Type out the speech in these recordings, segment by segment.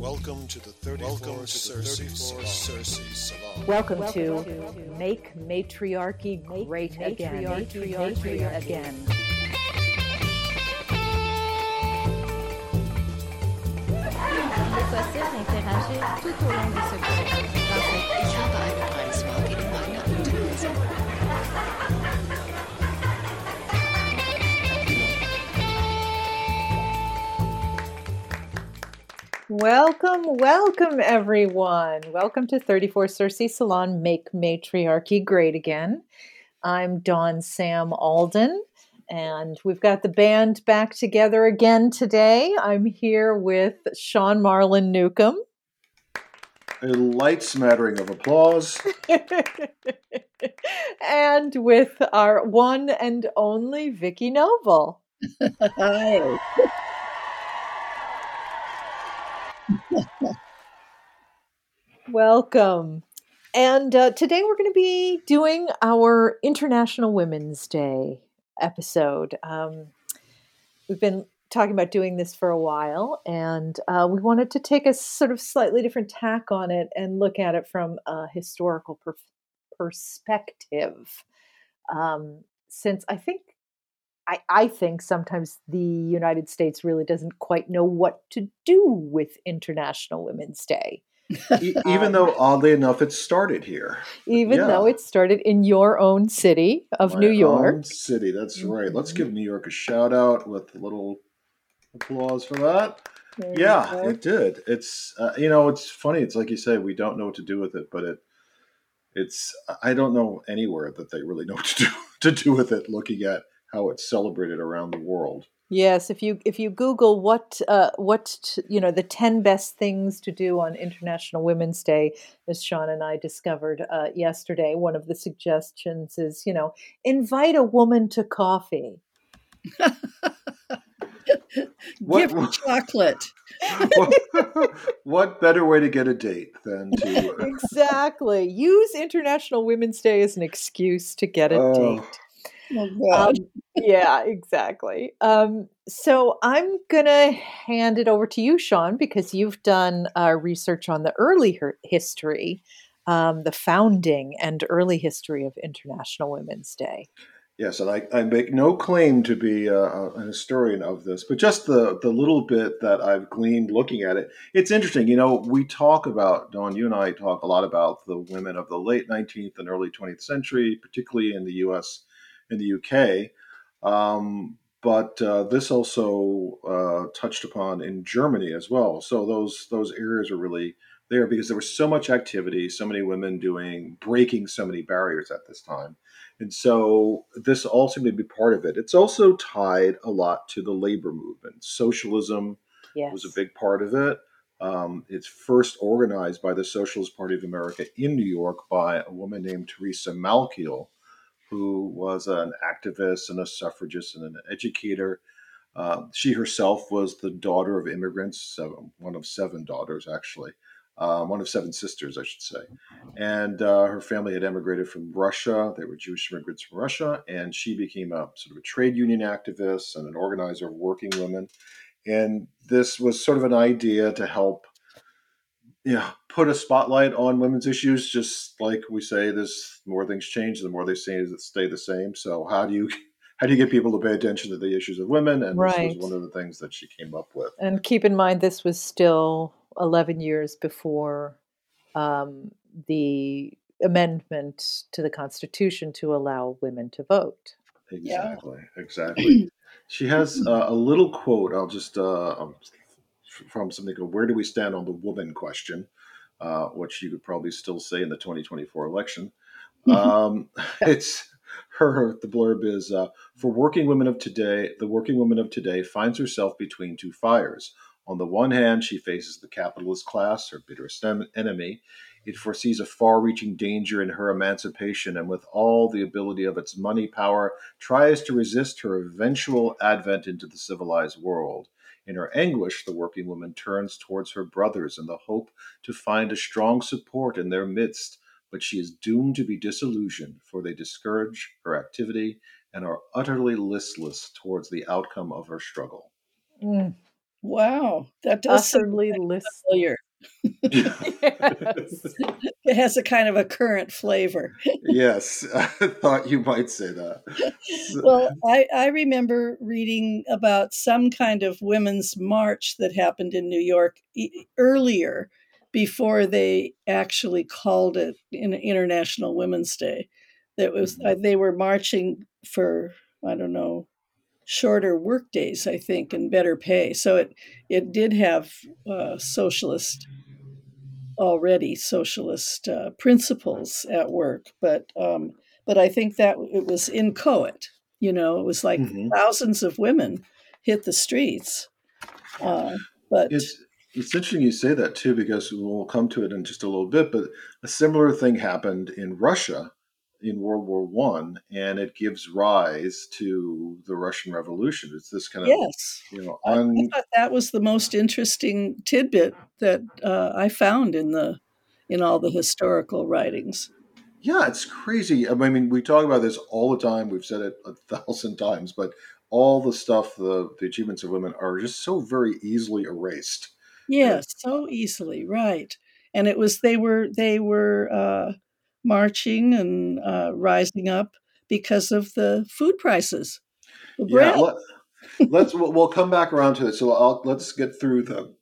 Welcome to the 34 Welcome to Cersei, 34 Cersei Salon. Welcome, Welcome to, to Make Matriarchy Great Make Again. Matriarchy, matriarchy again. possible d'interagir tout au long de ce cours. Welcome, welcome, everyone. Welcome to 34 Cersei Salon Make Matriarchy Great Again. I'm Dawn Sam Alden, and we've got the band back together again today. I'm here with Sean Marlin Newcomb. A light smattering of applause. and with our one and only Vicki Noble. Hi. Welcome. And uh, today we're going to be doing our International Women's Day episode. Um, we've been talking about doing this for a while, and uh, we wanted to take a sort of slightly different tack on it and look at it from a historical per- perspective. Um, since I think I, I, think sometimes the United States really doesn't quite know what to do with International Women's Day. Even um, though oddly enough it started here. even yeah. though it started in your own city of My new york. city that's right. Mm-hmm. let's give new york a shout out with a little applause for that. There yeah it did. It's uh, you know it's funny it's like you say we don't know what to do with it but it it's i don't know anywhere that they really know what to do to do with it looking at how it's celebrated around the world Yes, if you if you Google what uh, what you know the ten best things to do on International Women's Day, as Sean and I discovered uh, yesterday, one of the suggestions is you know invite a woman to coffee. what, Give her chocolate. what, what, better way to get a date than to uh, exactly use International Women's Day as an excuse to get a oh. date. Oh, um, yeah, exactly. Um, so I'm going to hand it over to you, Sean, because you've done uh, research on the early history, um, the founding and early history of International Women's Day. Yes, and I, I make no claim to be a, a, historian of this, but just the, the little bit that I've gleaned looking at it, it's interesting. You know, we talk about, Dawn, you and I talk a lot about the women of the late 19th and early 20th century, particularly in the US in the UK. Um, but uh, this also uh, touched upon in Germany as well. So those those areas are really there because there was so much activity, so many women doing breaking so many barriers at this time, and so this all seemed to be part of it. It's also tied a lot to the labor movement. Socialism yes. was a big part of it. Um, it's first organized by the Socialist Party of America in New York by a woman named Theresa Malkiel who was an activist and a suffragist and an educator. Uh, she herself was the daughter of immigrants, one of seven daughters, actually, uh, one of seven sisters, I should say. And uh, her family had emigrated from Russia. They were Jewish immigrants from Russia. And she became a sort of a trade union activist and an organizer of working women. And this was sort of an idea to help yeah, put a spotlight on women's issues. Just like we say, this more things change, the more they stay stay the same. So how do you how do you get people to pay attention to the issues of women? And right. this was one of the things that she came up with. And keep in mind, this was still eleven years before um, the amendment to the Constitution to allow women to vote. Exactly. Yeah. Exactly. she has uh, a little quote. I'll just uh, from something called "Where do we stand on the woman question?" Uh, which you could probably still say in the 2024 election. Mm-hmm. Um, it's her. The blurb is uh, for working women of today. The working woman of today finds herself between two fires. On the one hand, she faces the capitalist class, her bitterest enemy. It foresees a far reaching danger in her emancipation, and with all the ability of its money power, tries to resist her eventual advent into the civilized world. In her anguish, the working woman turns towards her brothers in the hope to find a strong support in their midst, but she is doomed to be disillusioned, for they discourage her activity and are utterly listless towards the outcome of her struggle. Mm. Wow, that does utterly list. familiar. It has a kind of a current flavor. yes, I thought you might say that. So- Well, I, I remember reading about some kind of women's march that happened in New York e- earlier before they actually called it an International Women's Day. That was uh, they were marching for I don't know shorter work days, I think, and better pay. So it it did have uh, socialist already socialist uh, principles at work, but um, but I think that it was inchoate. You know, it was like Mhm. thousands of women hit the streets. Uh, but It's it's interesting you say that too because we'll come to it in just a little bit. But a similar thing happened in Russia in World War One, and it gives rise to the Russian Revolution. It's this kind of yes, you know I, I thought that was the most interesting tidbit that uh, I found in the in all the historical writings. yeah, it's crazy. I mean, we talk about this all the time. We've said it a thousand times, but all the stuff, the the achievements of women are just so very easily erased. Yes, so easily, right? And it was they were they were uh, marching and uh, rising up because of the food prices. The. Yeah, let, let's we'll, we'll come back around to it. So I'll, let's get through the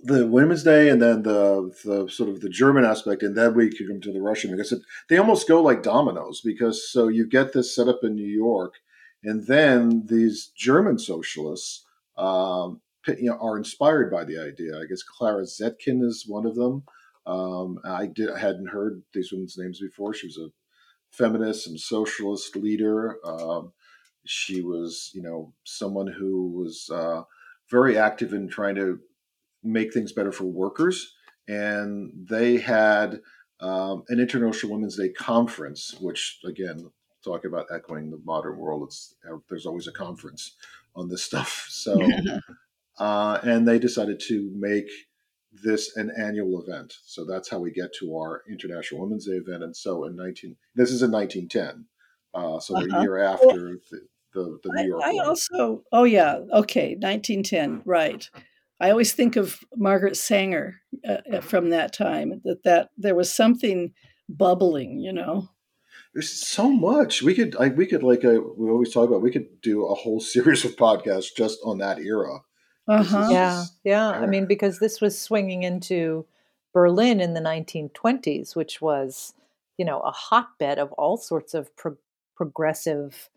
the Women's Day and then the the sort of the German aspect, and then we can come to the Russian because it, they almost go like dominoes. Because so you get this set up in New York, and then these German socialists, um, you know, are inspired by the idea. I guess Clara Zetkin is one of them. Um, I did I hadn't heard these women's names before. She was a feminist and socialist leader. Um, she was, you know, someone who was uh, very active in trying to make things better for workers. And they had um, an International Women's Day conference, which, again, talk about echoing the modern world. It's there's always a conference on this stuff. So, uh, and they decided to make this an annual event. So that's how we get to our International Women's Day event. And so in 19, this is in 1910. Uh, so the Uh-huh. year after the, the, the New York I one. also, oh yeah, okay, 1910, right. I always think of Margaret Sanger uh, uh, from that time. That that there was something bubbling, you know. There's so much we could. I, we could like uh we always talk about. We could do a whole series of podcasts just on that era. Uh This is- huh. Yeah, yeah. I mean, because this was swinging into Berlin in the 1920s, which was, you know, a hotbed of all sorts of pro- progressive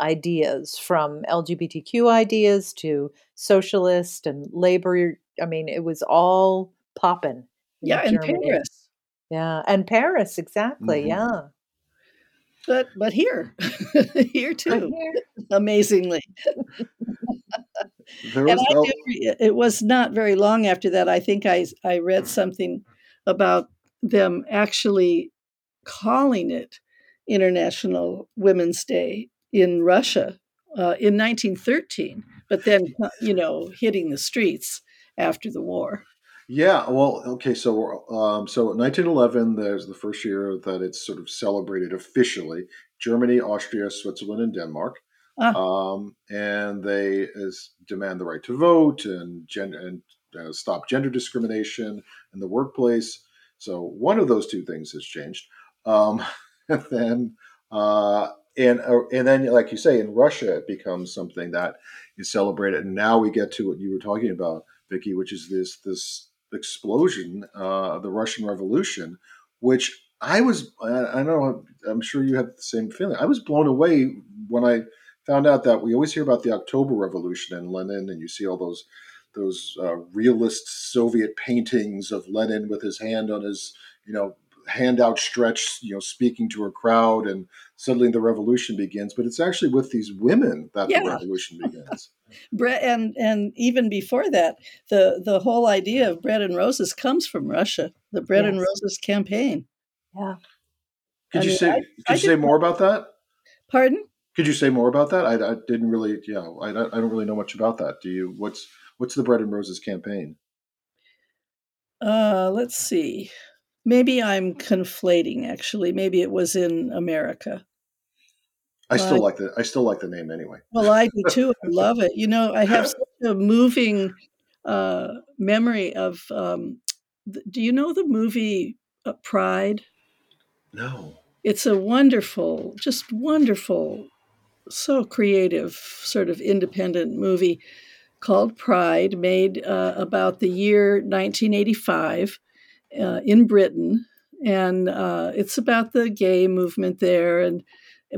ideas, from LGBTQ ideas to socialist and labor. I mean, it was all popping. Yeah, in Germany. Paris, Yeah, and Paris, exactly. Mhm. Yeah. but but here, here too, here. amazingly. There and was I no- did it was not very long after that. I think I I read something about them actually calling it International Women's Day in Russia uh, in 1913, but then you know hitting the streets after the war. Yeah, well, okay, so um, so 1911, there's the first year that it's sort of celebrated officially. Germany, Austria, Switzerland, and Denmark, Ah. um, and they is, demand the right to vote and and uh, stop gender discrimination in the workplace. So one of those two things has changed. Um, and then uh, and uh, and then, like you say, in Russia, it becomes something that is celebrated. And now we get to what you were talking about, Vicki, which is this this explosion uh, of the Russian Revolution, which I was I, I know I'm sure you have the same feeling. I was blown away when I found out that we always hear about the October Revolution and Lenin, and you see all those those uh, realist Soviet paintings of Lenin with his hand on his you know hand outstretched, you know, speaking to a crowd, and suddenly the revolution begins. But it's actually with these women that Yeah. the revolution begins. Bread and and even before that, the the whole idea of bread and roses comes from Russia. The bread and roses campaign. Yeah. Could I you mean, say? I- could I you say more about that? Pardon? Could you say more about that? I, I didn't really. Yeah, I, don't- I don't really know much about that. Do you? What's What's the Bread and Roses campaign? Uh, let's see. Maybe I'm conflating. Actually, maybe it was in America. I still Right. like the I still like the name anyway. Well, I do too. I love it. You know, I have such a moving uh, memory of. Um, th- do you know the movie uh, Pride? No. It's a wonderful, just wonderful, so creative, sort of independent movie called Pride, made uh, about the year 1985 uh, in Britain, and uh, it's about the gay movement there, and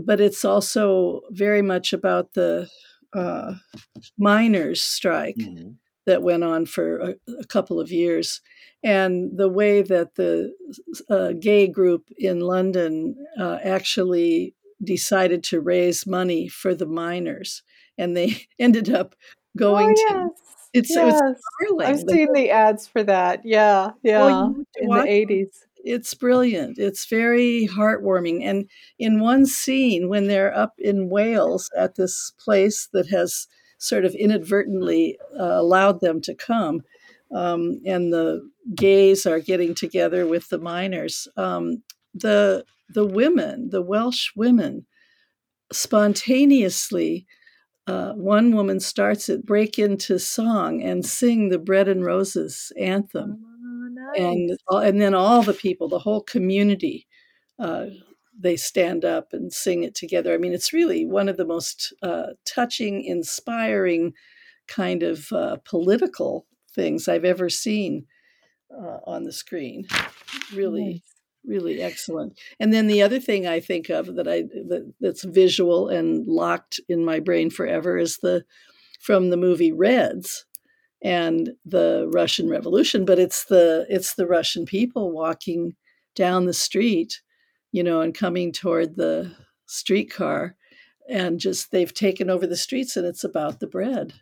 but it's also very much about the uh, miners' strike Mm-hmm. that went on for a, a couple of years, and the way that the uh, gay group in London uh, actually decided to raise money for the miners, and they ended up going oh, to yes. it's yes. it was. I've The seen the ads for that. Yeah, yeah, to in the eighties. it's brilliant. It's very heartwarming. And in one scene, when they're up in Wales at this place that has sort of inadvertently uh, allowed them to come, um, and the gays are getting together with the miners, um, the the women, the Welsh women, spontaneously. Uh, one woman starts it, break into song and sing the Bread and Roses anthem and and then all the people, the whole community, uh, they stand up and sing it together. I mean, it's really one of the most uh, touching, inspiring kind of uh, political things I've ever seen uh, on the screen. Really, Nice. Really excellent. And then the other thing I think of that I that, that's visual and locked in my brain forever is the from the movie Reds and the Russian Revolution, but it's the it's the Russian people walking down the street, you know, and coming toward the streetcar, and just they've taken over the streets, and it's about the bread.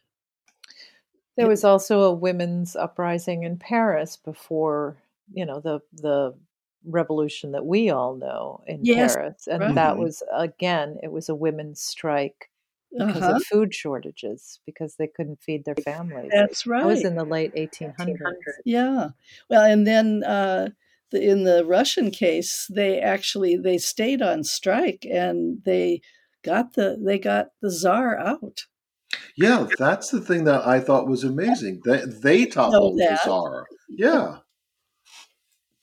There was also a women's uprising in Paris before, you know, the the revolution that we all know in Yes, Paris, and right. that Mhm. was again, it was a women's strike because Uh-huh. of food shortages because they couldn't feed their families. That's right. That was in the late 1800s. Yeah. Well, and then uh, the, in the Russian case, they actually they stayed on strike and they got the they got the czar out. Yeah, that's the thing that I thought was amazing. They they toppled the czar. Yeah.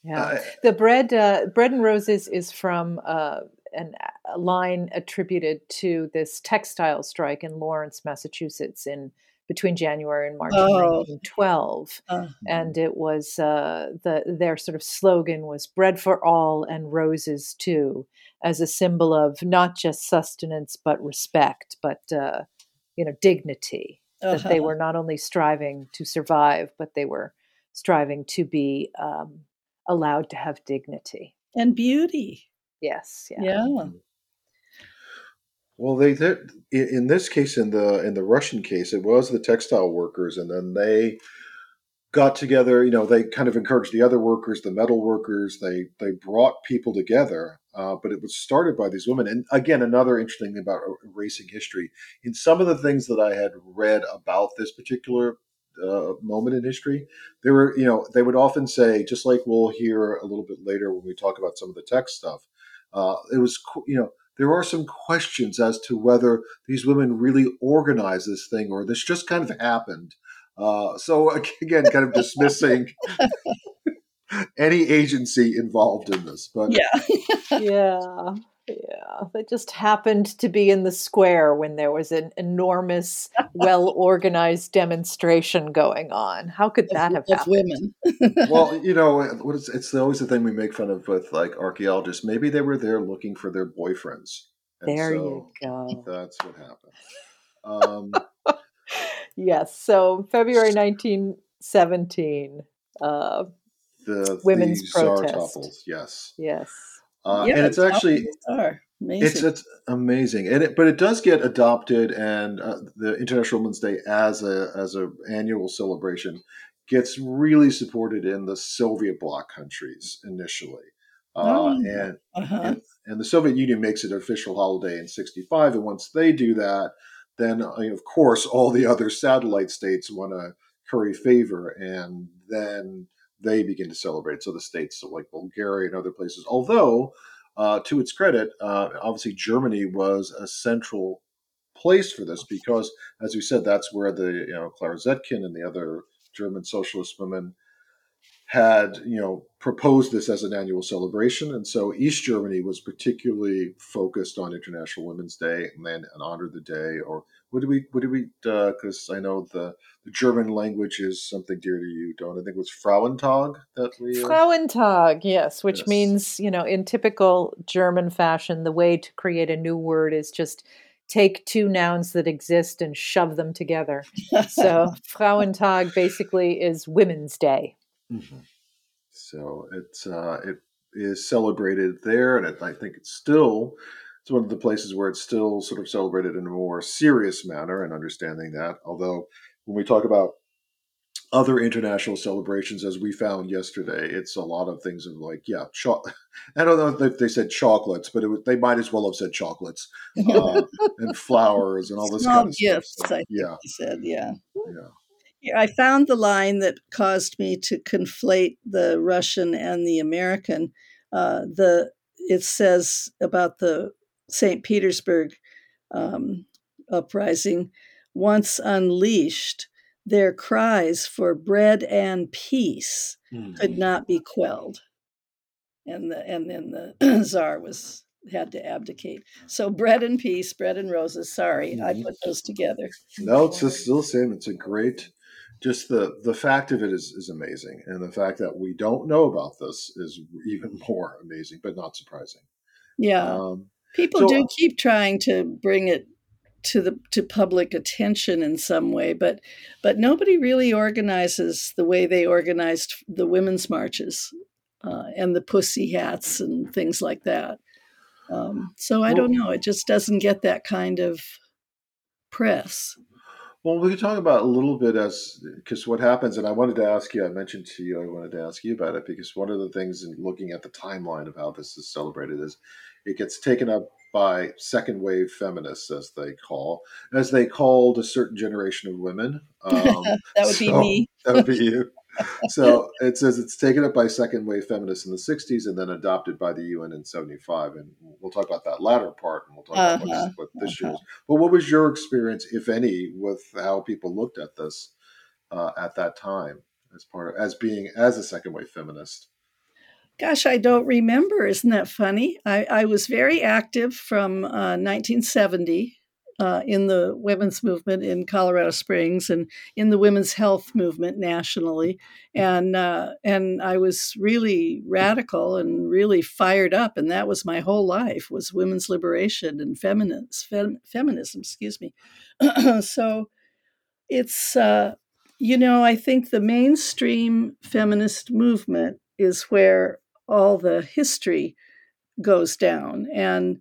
Yeah. I- The bread, uh, bread and roses is from uh, an, a line attributed to this textile strike in Lawrence, Massachusetts, in between January and March of Oh. 1912. Uh, And it was uh, the their sort of slogan was "bread for all and roses too," as a symbol of not just sustenance but respect, but uh, you know dignity. That they uh-huh. were not only striving to survive, but they were striving to be um, allowed to have dignity. and beauty. Yes, yeah. Yeah. Well, they, they in in this case, in the in the Russian case, it was the textile workers, and then they got together. You know, they kind of encouraged the other workers, the metal workers. They they brought people together, uh, but it was started by these women. And again, another interesting thing about erasing history. In some of the things that I had read about this particular uh, moment in history, there were you know they would often say, just like we'll hear a little bit later when we talk about some of the text stuff. Uh, it was qu- you know there are some questions as to whether these women really organized this thing or this just kind of happened. Uh, so again, kind of dismissing any agency involved in this. But Yeah. yeah, yeah. They just happened to be in the square when there was an enormous, well organized demonstration going on. How could that have of happened? women. well, you know, what is, it's always the thing we make fun of with like archaeologists. Maybe they were there looking for their boyfriends. And There so you go. That's what happened. Um, Yes. So February 1917. Uh, the Women's the czar protest. topples, yes, yes. uh, yeah, and it's actually are amazing. It's it's amazing, and it, but it does get adopted, and uh, the International Women's Day as a as a annual celebration gets really supported in the Soviet bloc countries initially, uh, Oh. and, uh-huh. and and the Soviet Union makes it an official holiday in '65, and once they do that, then uh, of course all the other satellite states want to curry favor, and then they begin to celebrate. So the states like Bulgaria and other places, although uh, to its credit, uh, obviously Germany was a central place for this because, as we said, that's where the you know Clara Zetkin and the other German socialist women had you know proposed this as an annual celebration, and so East Germany was particularly focused on International Women's Day and then and honored the day. Or what do we what do we? Because uh, I know the the German language is something dear to you, don't I think it was Frauentag that we uh... Frauentag, yes, which yes. means you know in typical German fashion, the way to create a new word is just take two nouns that exist and shove them together. so Frauentag basically is Women's Day. Mm-hmm. So it's uh, it is celebrated there, and it, I think it's still it's one of the places where it's still sort of celebrated in a more serious manner, and understanding that. Although when we talk about other international celebrations, as we found yesterday, it's a lot of things of like, yeah, cho- I don't know if they said chocolates, but was, they might as well have said chocolates uh, and flowers and all this Small kind of gifts, stuff. So, yeah, said, yeah, yeah. I found the line that caused me to conflate the Russian and the American. Uh, the it says about the St. Petersburg um, uprising, once unleashed their cries for bread and peace mm-hmm. could not be quelled. And the and then the czar was had to abdicate. So bread and peace, bread and roses. Sorry, mm-hmm. I put those together. No, it's just still the same. It's a great just the the fact of it is is amazing. And the fact that we don't know about this is even more amazing, but not surprising. Yeah. Um, People so, do keep trying to bring it to the to public attention in some way but but nobody really organizes the way they organized the women's marches uh, and the pussy hats and things like that um, so i don't know it just doesn't get that kind of press well we could talk about a little bit as because what happens and i wanted to ask you i mentioned to you i wanted to ask you about it because one of the things in looking at the timeline of how this is celebrated is it gets taken up by second wave feminists, as they call, as they called a certain generation of women. Um, that would so, be me. that would be you. so it says it's taken up by second wave feminists in the 60s and then adopted by the UN in 75. And we'll talk about that latter part and we'll talk uh-huh, about what, this uh-huh. year is. But what was your experience, if any, with how people looked at this uh, at that time as part of, as being as a second wave feminist? Gosh, I don't remember. Isn't that funny? I, I was very active from uh, 1970 uh, in the women's movement in Colorado Springs and in the women's health movement nationally, and uh, and I was really radical and really fired up, and that was my whole life was women's liberation and feminist fem, feminism. Excuse me. so it's uh, you know I think the mainstream feminist movement is where all the history goes down and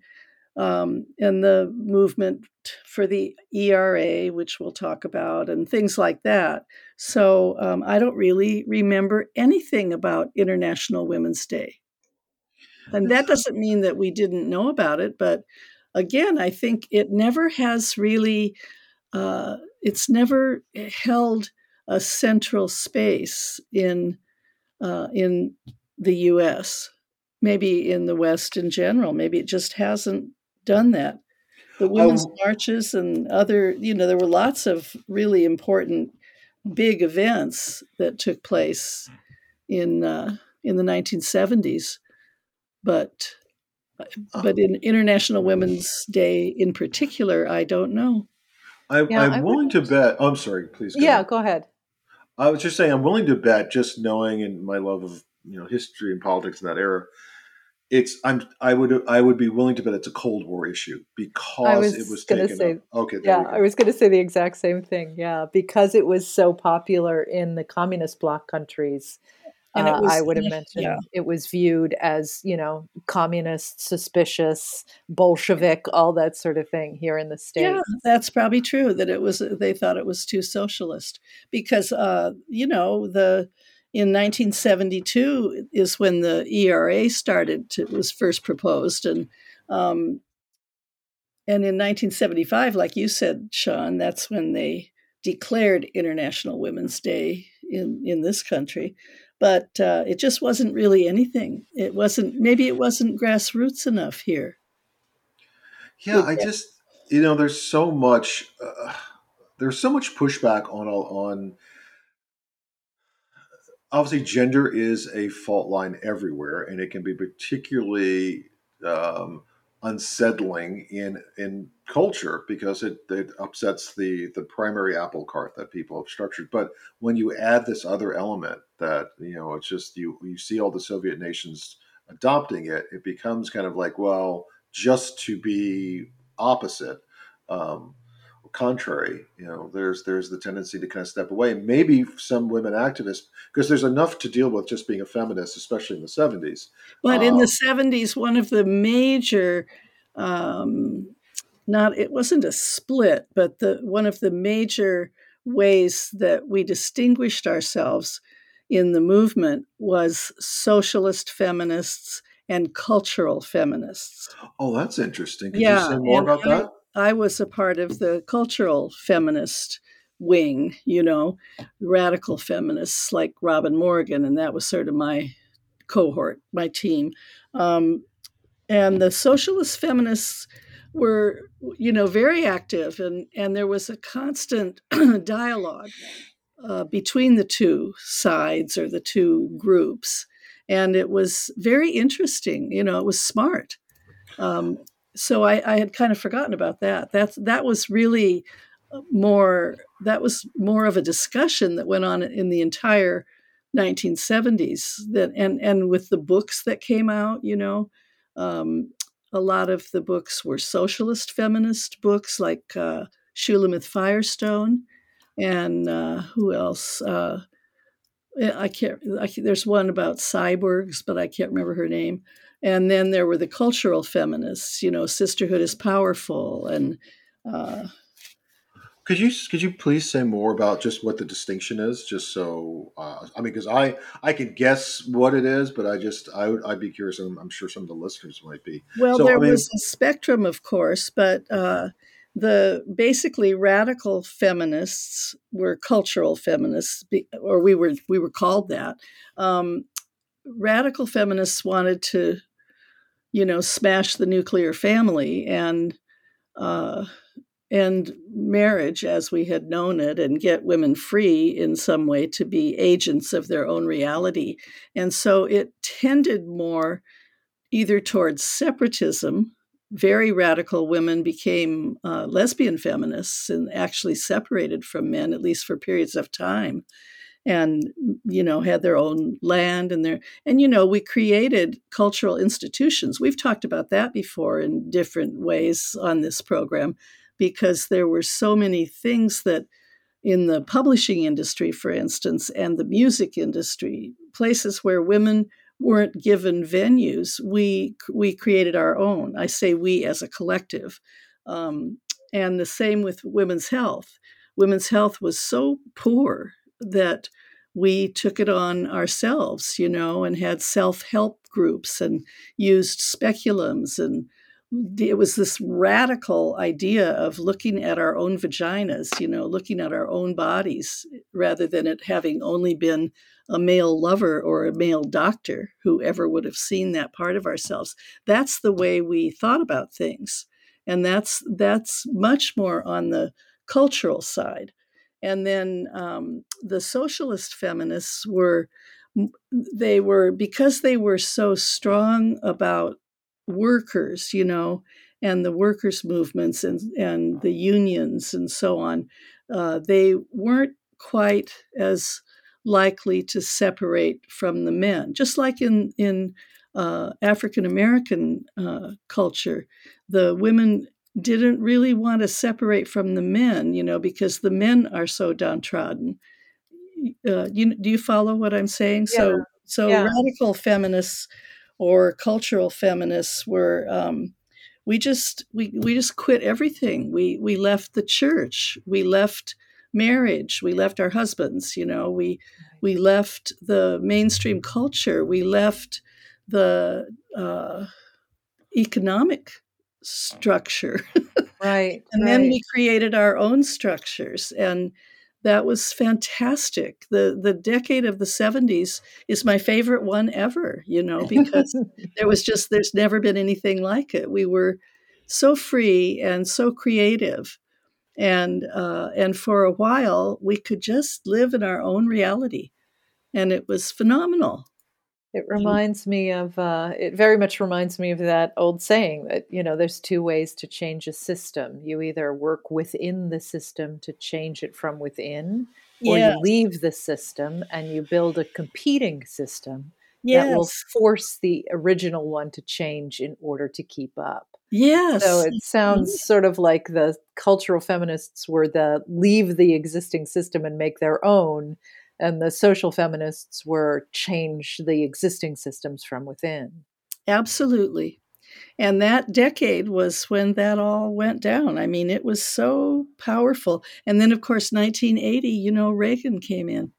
um, and the movement for the ERA, which we'll talk about, and things like that. So um, I don't really remember anything about International Women's Day. And that doesn't mean that we didn't know about it, but again, I think it never has really, uh, it's never held a central space in uh, in the US, maybe in the West in general. Maybe it just hasn't done that. The women's um, marches and other, you know, there were lots of really important big events that took place in uh, in the 1970s, but uh, but in International Women's Day in particular, I don't know. I, am willing to bet. Oh, I'm sorry, please. Go yeah, ahead. go ahead. I was just saying, I'm willing to bet, just knowing and my love of you know history and politics in that era it's i'm i would i would be willing to bet it's a cold war issue because was it was taken say, up. okay yeah i was going to say the exact same thing yeah because it was so popular in the communist bloc countries and uh, was, I would have mentioned yeah. it was viewed as, you know, communist, suspicious, Bolshevik, all that sort of thing here in the States. Yeah, that's probably true that it was, they thought it was too socialist because, uh, you know, the, in 1972 is when the ERA started to, was first proposed and um, and in 1975 like you said Sean that's when they declared International Women's Day in in this country. But uh, it just wasn't really anything. It wasn't maybe it wasn't grassroots enough here. Yeah I just you know there's so much uh, there's so much pushback on on obviously gender is a fault line everywhere, and it can be particularly um, unsettling in in culture because it, it upsets the the primary apple cart that people have structured. But when you add this other element that you know it's just you you see all the Soviet nations adopting it, it becomes kind of like well just to be opposite. Um, contrary you know there's there's the tendency to kind of step away. Maybe some women activists because there's enough to deal with just being a feminist especially in the 70s but um, in the 70s one of the major um, not it wasn't a split but the one of the major ways that we distinguished ourselves in the movement was socialist feminists and cultural feminists. Oh that's interesting. Could yeah, you say more about that I was a part of the cultural feminist wing, you know, radical feminists like Robin Morgan, and that was sort of my cohort, my team. Um, and the socialist feminists were, you know, very active, and and there was a constant dialogue uh, between the two sides or the two groups, and it was very interesting. You know, it was smart. Um, so I, I had kind of forgotten about that. That's that was really uh, more that was more of a discussion that went on in the entire 1970s that and and with the books that came out you know? Um, a lot of the books were socialist feminist books like uh, Shulamith Firestone and uh, who else? Uh, I can't I, there's one about cyborgs but I can't remember her name and then there were the cultural feminists you know sisterhood is powerful and uh, could you could you please say more about just what the distinction is just so uh, i mean because i i could guess what it is but i just i would i'd be curious and i'm sure some of the listeners might be. Well so, there I mean, was a spectrum of course but uh, the basically radical feminists were cultural feminists or we were we were called that. Um, radical feminists wanted to you know, smash the nuclear family and uh, and marriage as we had known it, and get women free in some way to be agents of their own reality. And so it tended more either towards separatism. Very radical women became uh, lesbian feminists and actually separated from men, at least for periods of time and you know had their own land and their and you know we created cultural institutions. We've talked about that before in different ways on this program because there were so many things that in the publishing industry for instance and the music industry places where women weren't given venues we we created our own. I say we as a collective. Um, and the same with women's health. Women's health was so poor that we took it on ourselves, you know, and had self help groups and used speculums. And it was this radical idea of looking at our own vaginas, you know, looking at our own bodies rather than it having only been a male lover or a male doctor who ever would have seen that part of ourselves. That's the way we thought about things. And that's that's much more on the cultural side. And then um, the socialist feminists were, they were, because they were so strong about workers, you know, and the workers' movements and, and the unions and so on, uh, they weren't quite as likely to separate from the men. Just like in, in uh, African American uh, culture, the women didn't really want to separate from the men, you know, because the men are so downtrodden. Uh, you, do you follow what I'm saying? Yeah. So, so yeah. radical feminists or cultural feminists were. Um, we just we, we just quit everything. We we left the church. We left marriage. We left our husbands. You know, we we left the mainstream culture. We left the uh, economic structure. Right. and right. then we created our own structures and that was fantastic. The the decade of the 70s is my favorite one ever, you know, because there was just there's never been anything like it. We were so free and so creative. And uh, and for a while we could just live in our own reality. and it was phenomenal. It reminds me of, uh, it very much reminds me of that old saying that, you know, there's two ways to change a system. You either work within the system to change it from within, or Yes. you leave the system and you build a competing system that will force the original one to change in order to keep up. Yes. So it sounds sort of like the cultural feminists were the leave the existing system and make their own, and the social feminists were change the existing systems from within. Absolutely. And that decade was when that all went down. I mean, it was so powerful. And then, of course, 1980, you know, Reagan came in.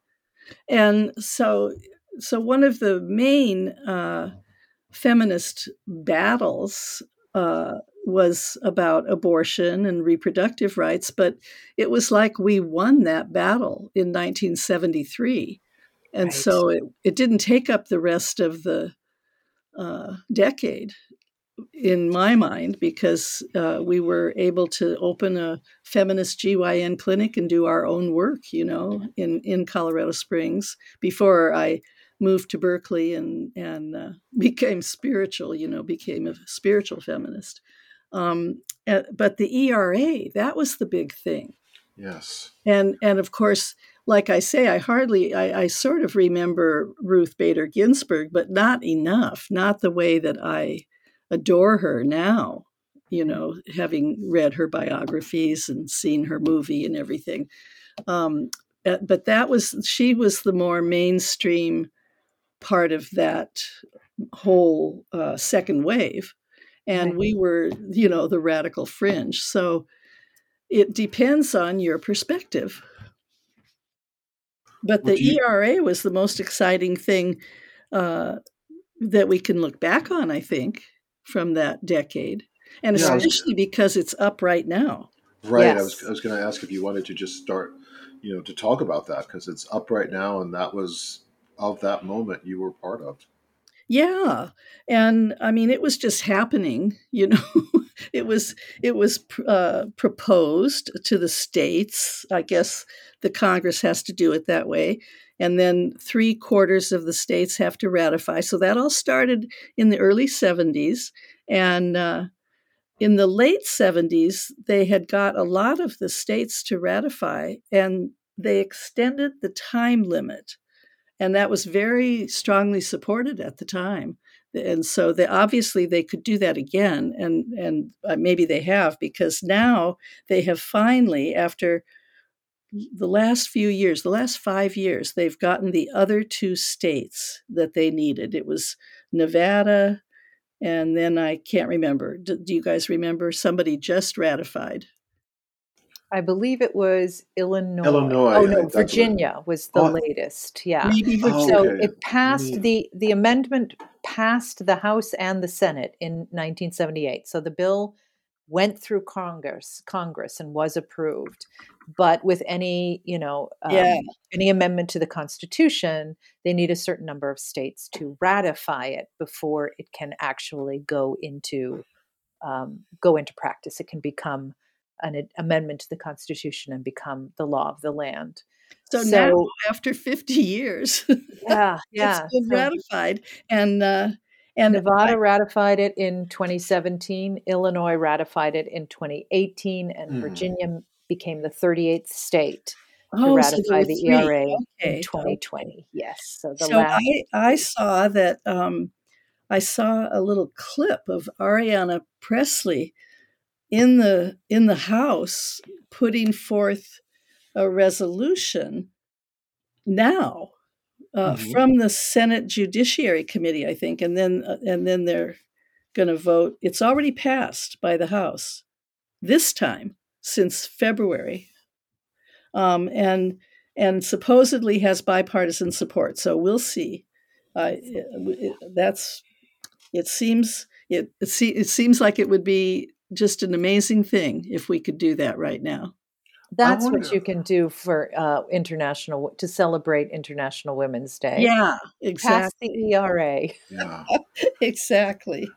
And so, so one of the main uh, feminist battles uh, was about abortion and reproductive rights, but it was like we won that battle in 1973. And Right. so it, it didn't take up the rest of the uh, decade in my mind because uh, we were able to open a feminist GYN clinic and do our own work, you know, in, in Colorado Springs before I moved to Berkeley and, and uh, became spiritual, you know, became a spiritual feminist. Um, uh, but the ERA, that was the big thing. Yes. and and of course like i say i hardly i, I sort of remember ruth bader ginsburg but not enough not the way that i adore her now you know having read her biographies and seen her movie and everything. Um, uh, but that was she was the more mainstream part of that whole uh, second wave and Right. we were you know the radical fringe so it depends on your perspective. But the you- ERA was the most exciting thing uh, that we can look back on, I think, from that decade. And Yeah, I was- especially because it's up right now. Right. I was I was going to ask if you wanted to just start, you know, to talk about that because it's up right now, and that was of that moment you were part of. Yeah, and I mean, it was just happening. You know, it was it was uh, proposed to the states. I guess the Congress has to do it that way, and then three quarters of the states have to ratify. So that all started in the early '70s, and uh, in the late '70s, they had got a lot of the states to ratify, and they extended the time limit and that was very strongly supported at the time. And so they obviously they could do that again and and uh, maybe they have because now they have finally after the last few years the last 5 years they've gotten the other two states that they needed. It was Nevada and then I can't remember. Do, do you guys remember? Somebody just ratified I believe it was Illinois. Illinois, Oh no, think that's what- Virginia was the Oh. latest. Yeah. maybe Oh, So okay. it passed the the amendment passed the House and the Senate in 1978. So the bill went through Congress Congress and was approved. But with any you know um, Yeah. any amendment to the Constitution, they need a certain number of states to ratify it before it can actually go into um, go into practice. It can become an amendment to the Constitution and become the law of the land. so, now after 50 years yeah, yeah. it's been so- ratified and uh and Nevada ratified it in 2017, Illinois ratified it in 2018, and Mhm. Virginia became the 38th state to oh, so ratify were the three. ERA Okay, in 2020. Yes, so the So last. I, I saw that um, I saw a little clip of Ayanna Pressley in the in the House putting forth a resolution now uh, Mhm. from the Senate Judiciary Committee, I think, and then uh, and then they're going to vote. It's already passed by the House this time since February, um, and and supposedly has bipartisan support. So we'll see. Uh, it, it- that's it seems it it, se- it seems like it would be just an amazing thing if we could do that right now. That's what you can do for uh, international to celebrate International Women's Day. Yeah, exactly. Pass exactly, the ERA. Yeah. exactly.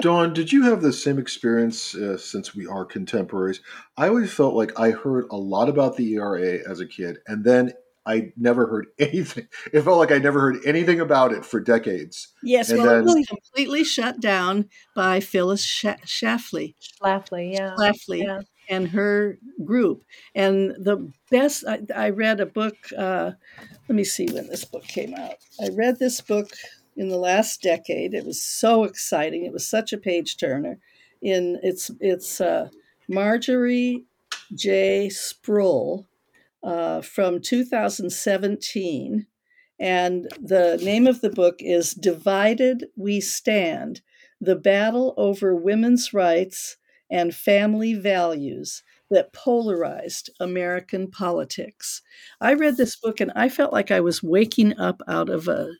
Dawn, did you have the same experience uh, since we are contemporaries? I always felt like I heard a lot about the ERA as a kid, and then I never heard anything. It felt like I never heard anything about it for decades. Yes, And well, it was completely shut down by Phyllis Scha- Schlafly. Schlafly, yeah. Schlafly Yeah. and her group. And the best, I, I read a book, uh, let me see when this book came out. I read this book in the last decade. It was so exciting. It was such a page turner. In it's it's uh, Marjorie J. Spruill uh, from 2017. And the name of the book is Divided We Stand The Battle Over Women's Rights and Family Values That Polarized American Politics. I read this book and I felt like I was waking up out of a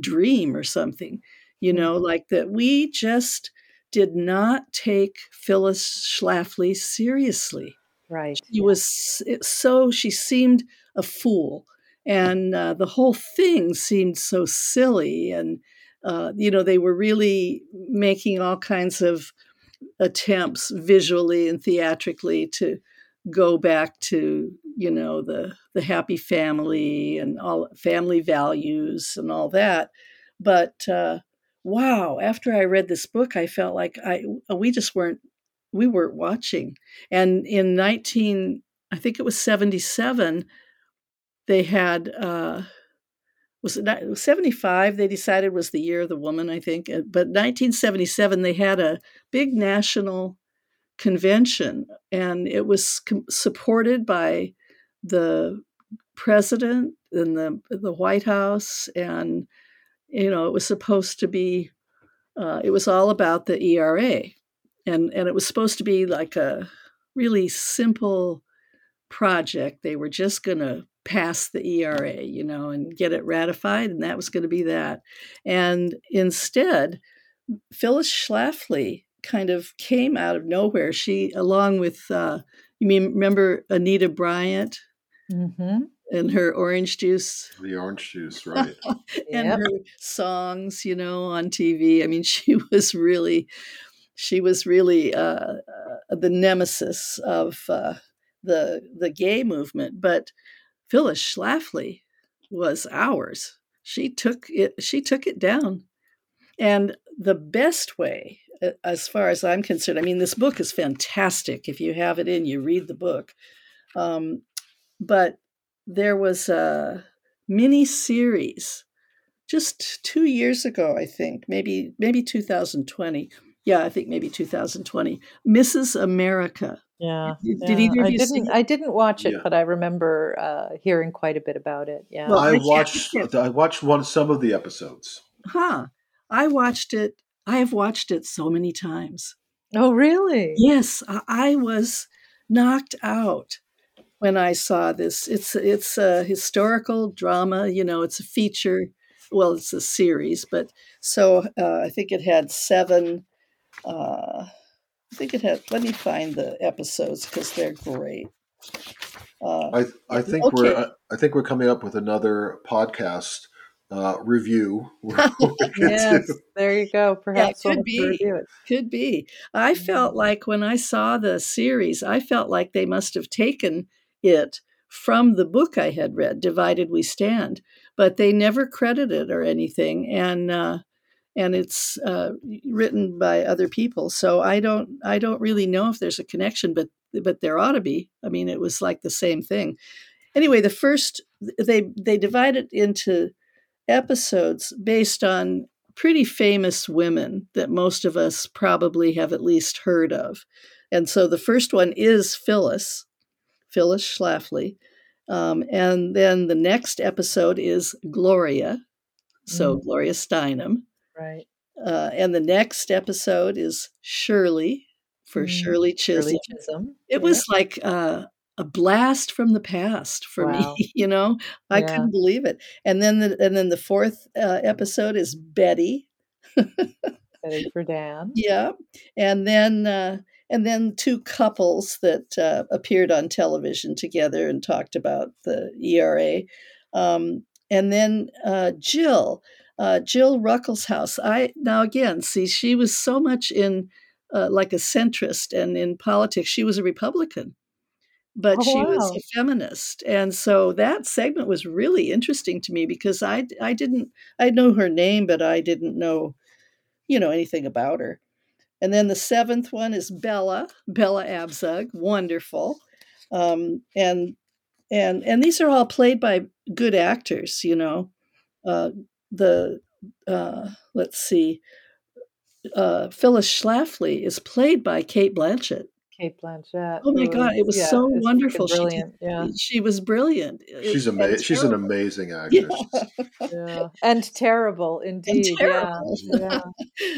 dream or something, you know, like that we just did not take Phyllis Schlafly seriously Right. she was it- so she seemed a fool and uh, the whole thing seemed so silly and uh, you know they were really making all kinds of attempts visually and theatrically to go back to you know the the happy family and all family values and all that but uh, wow after i read this book i felt like i we just weren't we weren't watching. And in 19 i think it was 77 they had uh was it not- 75 they decided was the year of the woman i think uh, but 1977 they had a big national convention and it was com- supported by the president and the the white house and you know it was supposed to be uh, it was all about the ERA and and it was supposed to be like a really simple project. They were just going to pass the ERA, you know, and get it ratified, and that was going to be that. And instead, Phyllis Schlafly kind of came out of nowhere. She, along with, uh, you mean remember Anita Bryant Mm-hmm. and her orange juice The orange juice, right? and Yep. her songs, you know, on TV. I mean, she was really, she was really uh, uh, the nemesis of uh, the the gay movement. But Phyllis Schlafly was ours. She took it. She took it down, and the best way, uh, as far as I'm concerned, I mean, this book is fantastic. If you have it in, you read the book. Um, but there was a mini series just two years ago, I think, maybe maybe 2020. Yeah, I think maybe 2020. Mrs. America. Yeah. Did- yeah. either of I you didn't it? I didn't watch it, Yeah. but I remember uh, hearing quite a bit about it. Yeah. Well, I I watched. I can't- I watched one some of the episodes. Huh. I watched it. I have watched it so many times. oh really? Yes, I, I was knocked out when I saw this. It's it's a historical drama. You know, it's a feature. Well, it's a series, but so uh, I think it had seven. Uh, I think it had. Let me find the episodes because they're great. Uh, I I think we're I, I think we're coming up with another podcast uh, review. where we can Yes. do- There you go. Perhaps we'll could have to be. it. Could be. I felt like when I saw the series, I felt like they must have taken it from the book I had read, Divided We Stand, but they never credited or anything. And, uh, and it's uh, written by other people, so I don't. I don't really know if there's a connection, but but there ought to be. I mean, it was like the same thing. Anyway, the first they they divide it into episodes based on pretty famous women that most of us probably have at least heard of. And so the first one is Phyllis, Phyllis Schlafly. Um, and then the next episode is Gloria, so Mm. Gloria Steinem. Right. Uh, and the next episode is Shirley for Mm, Shirley Chisholm. Shirley Chisholm. It Yeah. was like uh, a blast from the past for Wow. me. You know, I Yeah. couldn't believe it. And then the and then the fourth uh, episode is Betty. Betty Friedan. Yeah, and then uh, and then two couples that uh, appeared on television together and talked about the ERA, um, and then uh, Jill, uh, Jill Ruckelshaus. I now again see she was so much in uh, like a centrist and in politics. She was a Republican, but Oh, she was a feminist. And so that segment was really interesting to me because I I didn't I know her name, but I didn't know, you know, anything about her. And then the seventh one is Bella, Bella Abzug, wonderful. Um, and and and these are all played by good actors, you know. Uh, the uh, let's see, uh, Phyllis Schlafly is played by Cate Blanchett. Cate Blanchett. Oh my who God, it was yeah, so is freaking wonderful. She did- Brilliant. yeah. She was brilliant. She's amazing. She's an amazing actress. yeah. And terrible indeed. terrible. Yeah. yeah.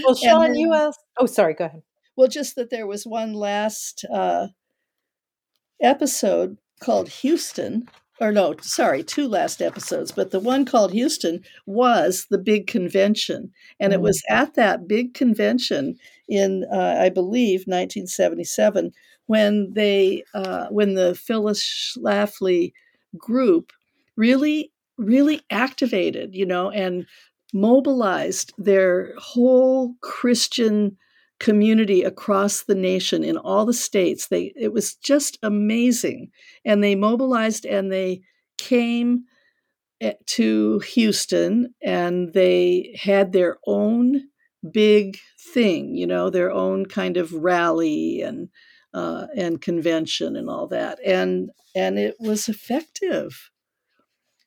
Well, And Sean, you asked. Oh, sorry. Go ahead. Well, just that there was one last uh, episode called Houston, or no, sorry, two last episodes, but the one called Houston was the big convention. And it Mm. was at that big convention in, uh, I believe, 1977, when they, uh, when the Phyllis Schlafly group really, really activated, you know, and mobilized their whole Christian community across the nation in all the states. They it was just amazing. And they mobilized and they came eh, to Houston and they had their own big thing you know their own kind of rally and uh, and convention and all that. And and it was effective.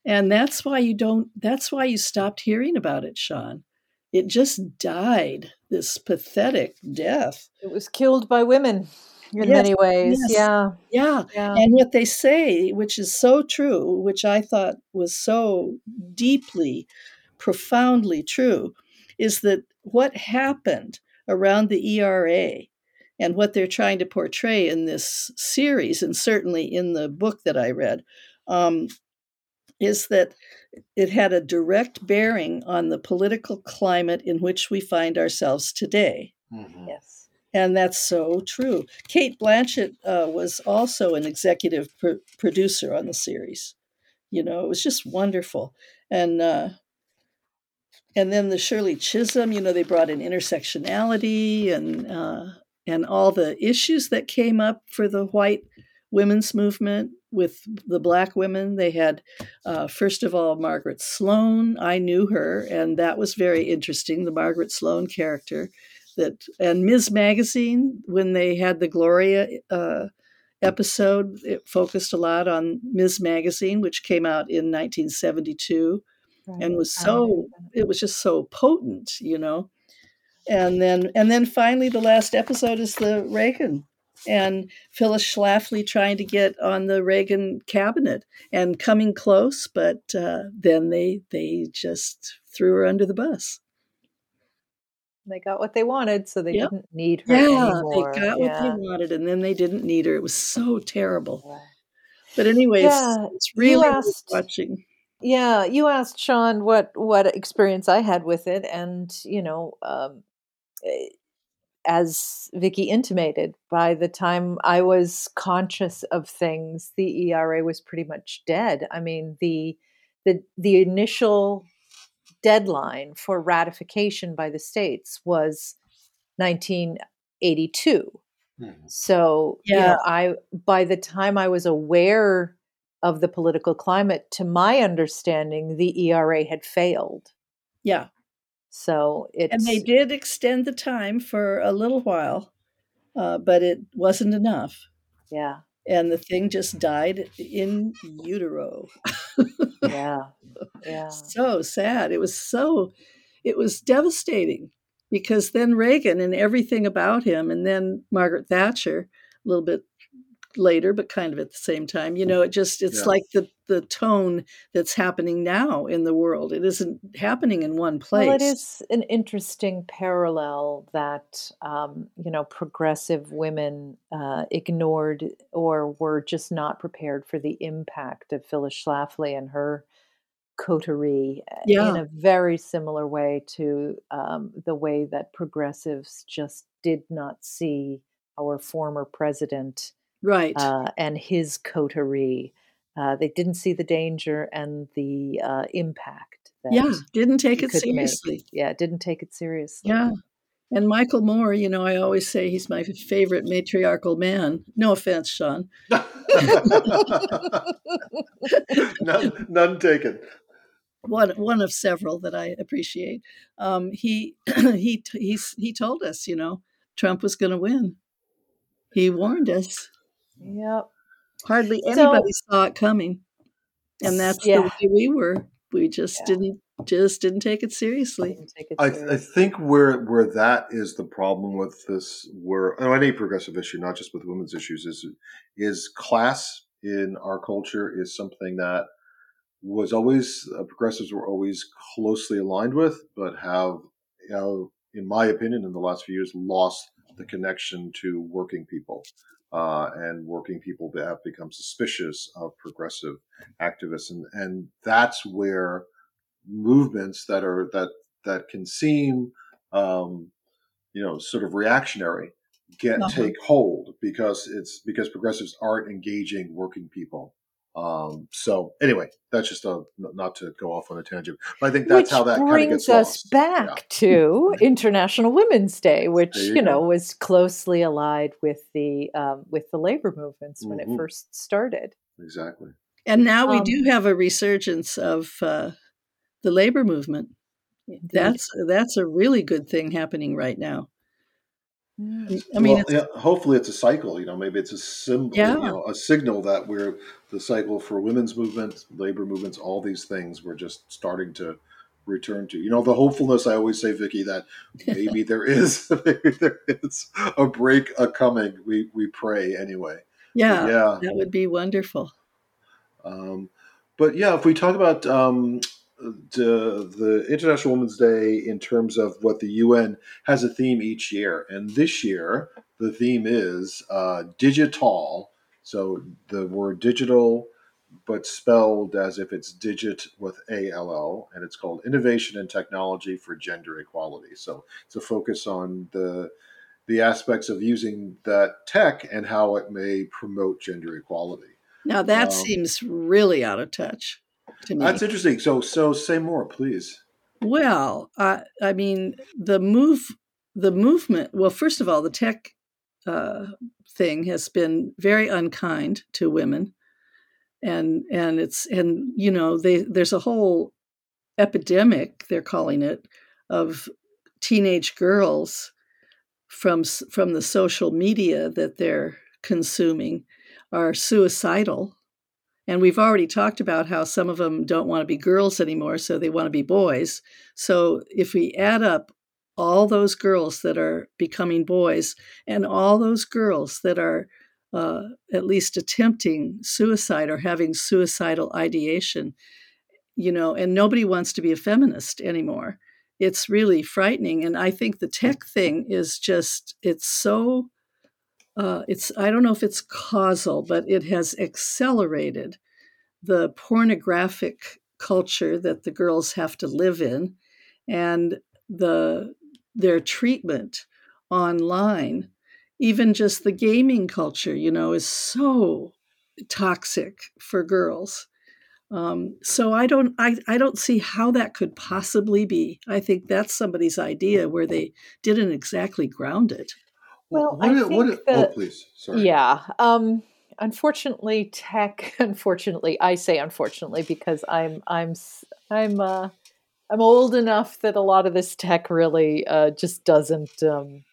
And that's why you don't that's why you stopped hearing about it sean it just died this pathetic death It was killed by women in Yes, many ways. yes. Yeah. yeah Yeah. and what they say which is so true which i thought was so deeply profoundly true is that what happened around the ERA and what they're trying to portray in this series and certainly in the book that i read um, is that it had a direct bearing on the political climate in which we find ourselves today. Mhm. Yes. And that's so true. Cate Blanchett uh, was also an executive pr- producer on the series. You know, it was just wonderful. And uh, and then the Shirley Chisholm, you know, they brought in intersectionality and uh, and all the issues that came up for the white women's movement with the black women. They had, uh, first of all, Margaret Sloan. I knew her, and that was very interesting. The Margaret Sloan character, that and Ms. Magazine when they had the Gloria uh, episode, it focused a lot on Ms. Magazine, which came out in 1972 and was so it was just so potent, you know. And then and then finally the last episode is the Reagan and Phyllis Schlafly trying to get on the Reagan cabinet and coming close, but uh, then they they just threw her under the bus. They got what they wanted, so they Yep. didn't need her Yeah, anymore. they got what they wanted, and then they didn't need her. It was so terrible. But anyways, Yeah, it's really asked- watching. Yeah, you asked Sean what what experience I had with it, and you know, um, eh, as Vicki intimated, by the time I was conscious of things, the ERA was pretty much dead. I mean, the the the initial deadline for ratification by the states was 1982. Mhm. So, you Yeah. know, I by the time I was aware of the political climate, to my understanding, the ERA had failed. Yeah, So it's and they did extend the time for a little while, uh, but it wasn't enough. yeah, and the thing just died in utero. yeah, yeah. so sad. It was so, it was devastating because then Reagan and everything about him, and then Margaret Thatcher a little bit later, but kind of at the same time. You know, it just, it's Yeah. like the, the tone that's happening now in the world. It isn't happening in one place. Well, it is an interesting parallel that um, you know progressive women uh, ignored or were just not prepared for the impact of Phyllis Schlafly and her coterie uh, in a very similar way to um, the way that progressives just did not see our former president Right. uh, and his coterie. Uh, they didn't see the danger and the uh, impact. That yeah. Didn't take it could make. seriously. Yeah, didn't take it seriously. Yeah. And Michael Moore, you know, I always say he's my favorite matriarchal man. No offense, Sean. none, none taken. One one of several that I appreciate. Um, he he he he told us, you know, Trump was going to win. He warned us. Yep. Hardly So- anybody saw it coming, and that's Yeah. the way we were. We just Yeah. didn't just didn't take it seriously. Take it I, I think where where that is the problem with this, where oh, any progressive issue, not just with women's issues, is is class in our culture is something that was always uh, progressives were always closely aligned with, but have you know, in my opinion, in the last few years, lost the connection to working people. Uh, and working people have become suspicious of progressive activists, and and that's where movements that are that that can seem um, you know sort of reactionary get Uh-huh. take hold because it's because progressives aren't engaging working people um, so anyway that's just a not to go off on a tangent but i think that's which how that kind of brings gets us lost. back Yeah. to International Women's Day, which you you, know go. was closely allied with the um, with the labor movements when Mhm. it first started. exactly And now we Um, do have a resurgence of uh, the labor movement. That's that's a really good thing happening right now. I mean, well, it's, hopefully it's a cycle. You know, maybe it's a symbol, Yeah. you know, a signal that we're the cycle for women's movement, labor movements, all these things we're just starting to return to. You know, the hopefulness I always say, Vicki, that maybe there is, maybe there is a break a coming. We we pray anyway. yeah, yeah. that would be wonderful. Um, but yeah, if we talk about um, the, the International Women's Day in terms of what the UN has a theme each year, and this year the theme is uh, digital. So the word digital, but spelled as if it's digit with A L L, and it's called Innovation and Technology for Gender Equality. So it's a focus on the the aspects of using that tech and how it may promote gender equality. Now that Um, seems really out of touch to me. That's interesting. So, so say more, please. Well, I, I mean, the move, the movement. Well, first of all, the tech uh, thing has been very unkind to women, and and it's and you know they there's a whole epidemic they're calling it of teenage girls from from the social media that they're consuming are suicidal and we've already talked about how some of them don't want to be girls anymore, so they want to be boys. So if we add up all those girls that are becoming boys and all those girls that are uh, at least attempting suicide or having suicidal ideation, you know, and nobody wants to be a feminist anymore. It's really frightening. And I think the tech thing is just, it's so uh, it's I don't know if it's causal, but it has accelerated the pornographic culture that the girls have to live in, and the their treatment online. Even just the gaming culture, you know, is so toxic for girls. Um, so I don't I, I don't see how that could possibly be. I think that's somebody's idea where they didn't exactly ground it. Well, what I think do- oh, please. Sorry. Yeah. Um, unfortunately, tech. Unfortunately, I say unfortunately because I'm I'm I'm uh, I'm old enough that a lot of this tech really uh, just doesn't um,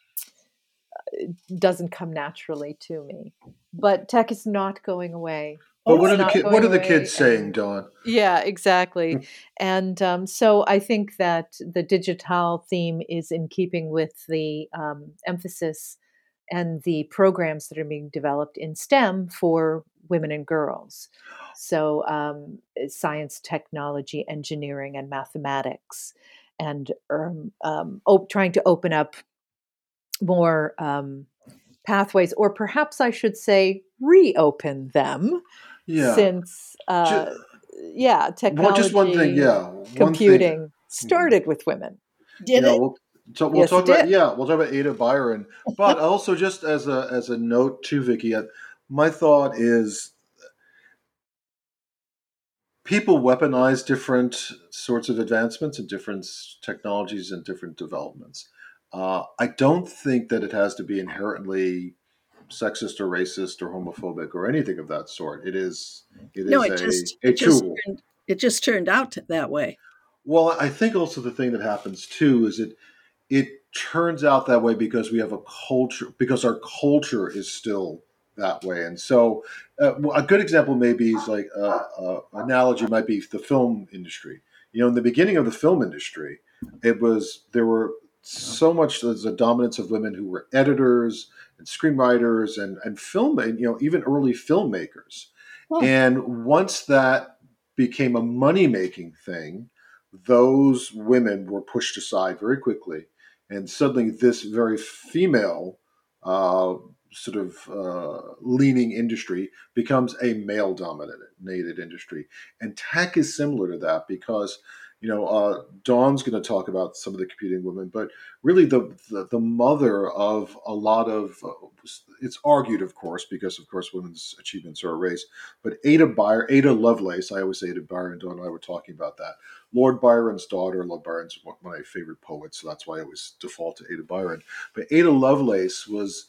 uh, doesn't come naturally to me. But tech is not going away. But what are the what are the kids saying, and- Dawn? Yeah, exactly. and um, so I think that the digital theme is in keeping with the um, emphasis and the programs that are being developed in STEM for women and girls. So, um, uh, science, technology, engineering, and mathematics, and um, um, op- trying to open up more um, pathways, or perhaps I should say, reopen them Yeah. since uh, yeah, technology, Well, just one thing. Yeah. one thing- computing started with women. Did yeah, it? We'll, so we'll Yes, talk about did. yeah, we'll talk about Ada Byron, but also just as a as a note to Vicki, uh, my thought is people weaponize different sorts of advancements and different technologies and different developments. Uh, I don't think that it has to be inherently sexist or racist or homophobic or anything of that sort. It is it no, is it a, just a it just tool. turned, it just turned out that way. Well, I think also the thing that happens too is it it turns out that way because we have a culture because our culture is still that way, and so uh, a good example maybe is like uh, uh, analogy might be the film industry. You know, in the beginning of the film industry, it was there were so much there's a dominance of women who were editors and screenwriters and and film and you know even early filmmakers. And once that became a money making thing, those women were pushed aside very quickly, and suddenly this very female uh, sort of uh, leaning industry becomes a male dominated industry, and tech is similar to that because you know uh, Dawn's going to talk about some of the computing women, but really the, the, the mother of a lot of uh, it's argued, of course, because of course women's achievements are erased. But Ada Byron, Ada Lovelace, I always say Ada Byron. Dawn and I were talking about that. Lord Byron's daughter. Lord Byron's one of my favorite poets, so that's why I always default to Ada Byron. But Ada Lovelace was.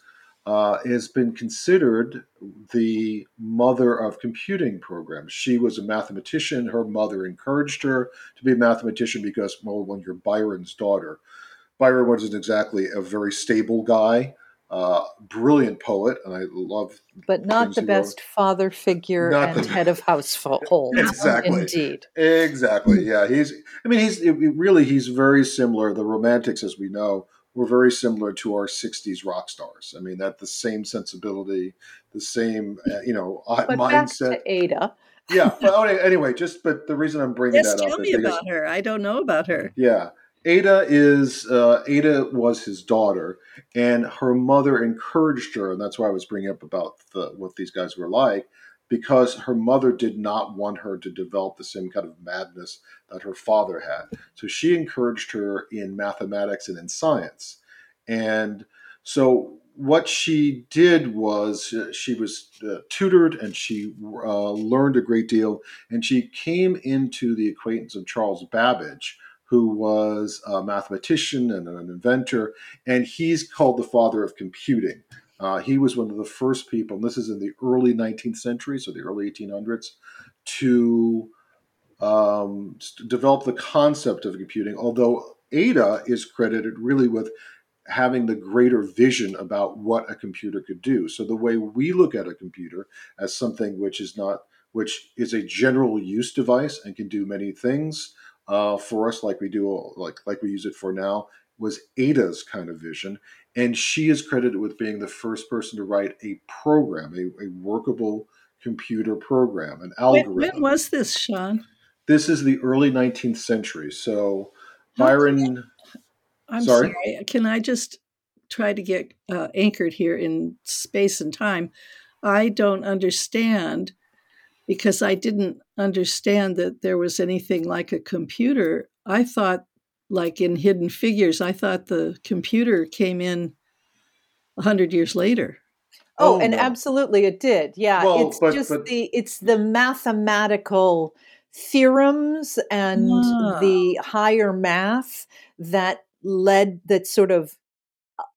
Uh, has been considered the mother of computing programs. She was a mathematician. Her mother encouraged her to be a mathematician because, well, when you're Byron's daughter, Byron wasn't exactly a very stable guy. Uh, brilliant poet, and I love. But not the he wrote. best father figure Not and the- head of household. Exactly. Indeed. Exactly. Yeah, he's. I mean, he's really he's very similar. The Romantics, as we know, were very similar to our '60s rock stars. I mean, that the same sensibility, the same uh, you know uh, But back mindset. to Ada. yeah. But anyway, anyway, just but the reason I'm bringing Yes, that tell up me is because about her. I don't know about her. yeah. Ada is uh, Ada was his daughter, and her mother encouraged her, and that's why I was bringing up about the, what these guys were like, because her mother did not want her to develop the same kind of madness that her father had. So she encouraged her in mathematics and in science, and so what she did was uh, she was uh, tutored and she uh, learned a great deal, and she came into the acquaintance of Charles Babbage who was a mathematician and an inventor, and he's called the father of computing. Uh, he was one of the first people, and this is in the early 19th century, so the early 1800s, to um, develop the concept of computing. Although Ada is credited really with having the greater vision about what a computer could do. So the way we look at a computer as something which is not, which is a general use device and can do many things uh, for us, like we do, like like we use it for now, was Ada's kind of vision, and she is credited with being the first person to write a program, a, a workable computer program, an When, algorithm. when was this, Sean? this is the early 19th century, so Byron. I'm Sorry? sorry. Can I just try to get uh, anchored here in space and time? I don't understand because I didn't understand that there was anything like a computer. I thought, like in Hidden Figures, I thought the computer came in a hundred years later. Oh, Oh, and no. absolutely it did. Yeah, Well, it's but- just but- the it's the mathematical theorems and Ah. the higher math that led that sort of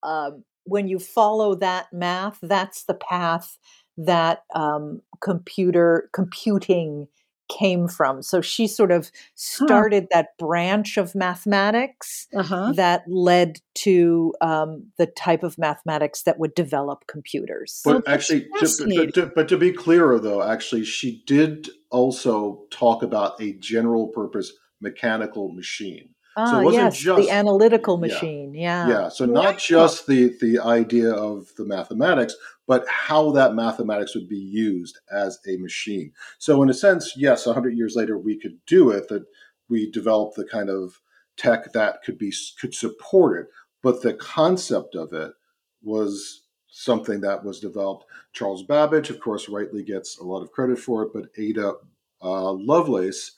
um, when you follow that math, that's the path that um, computer computing came from. So she sort of started that branch of mathematics Uh huh. that led to um, the type of mathematics that would develop computers. But that's actually, to, but, to, but to be clearer, though, actually, she did also talk about a general purpose mechanical machine. Ah, it wasn't yes, just- the analytical yeah. machine. Yeah. Yeah, so not just the the idea of the mathematics, but how that mathematics would be used as a machine. So in a sense, yes, 100 years later we could do it that we developed the kind of tech that could be could support it, but the concept of it was something that was developed. Charles Babbage, of course, rightly gets a lot of credit for it, but Ada uh, Lovelace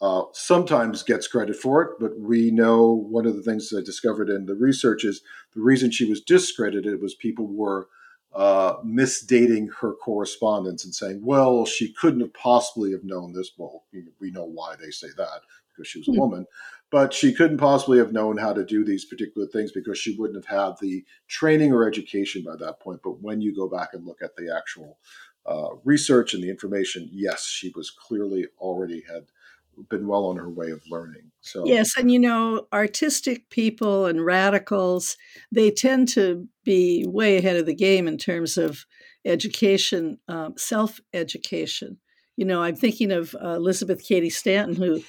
uh, sometimes gets credit for it, but we know one of the things I discovered in the research is the reason she was discredited was people were uh, misdating her correspondence and saying, well, she couldn't have possibly have known this. Well, we- know why they say that because she was a mm-hmm. woman. But she couldn't possibly have known how to do these particular things because she wouldn't have had the training or education by that point. But when you go back and look at the actual uh, research and the information, yes, she was clearly already had been well on her way of learning. So yes, and you know, artistic people and radicals they tend to be way ahead of the game in terms of education, um, self education. You know, I'm thinking of uh, Elizabeth Cady Stanton, who